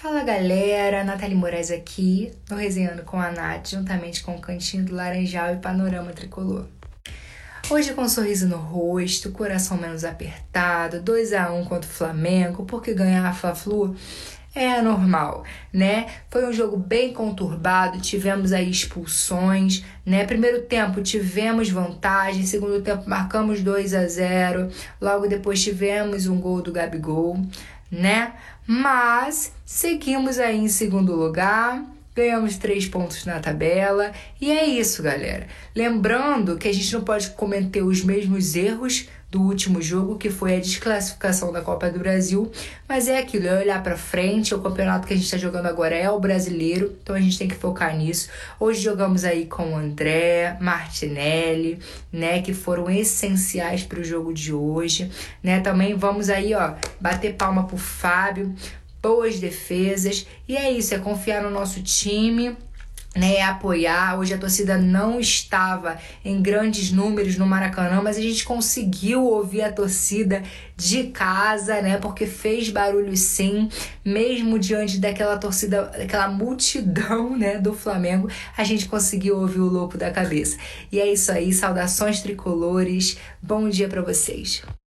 Fala galera, Nathalie Moraes aqui, no Resenhando com a Nath, juntamente com o Cantinho do Laranjal e Panorama Tricolor. Hoje com um sorriso no rosto, coração menos apertado, 2 a 1 contra o Flamengo, porque ganhar a Fla-Flu é normal, né? Foi um jogo bem conturbado, tivemos aí expulsões, né? Primeiro tempo tivemos vantagem, segundo tempo marcamos 2 a 0, logo depois tivemos um gol do Gabigol né? Mas seguimos aí em segundo lugar, ganhamos três pontos na tabela e é isso, galera. Lembrando que a gente não pode cometer os mesmos erros do último jogo, que foi a desclassificação da Copa do Brasil, mas é aquilo, é olhar para frente, o campeonato que a gente está jogando agora é o brasileiro, então a gente tem que focar nisso. Hoje jogamos aí com o André, Martinelli, né, que foram essenciais para o jogo de hoje, né? Também vamos aí, ó, bater palma pro Fábio, boas defesas, e é isso, é confiar no nosso time né, apoiar. Hoje a torcida não estava em grandes números no Maracanã, mas a gente conseguiu ouvir a torcida de casa, né? Porque fez barulho sim, mesmo diante daquela torcida, daquela multidão, né, do Flamengo, a gente conseguiu ouvir o louco da cabeça. E é isso aí, saudações tricolores. Bom dia para vocês.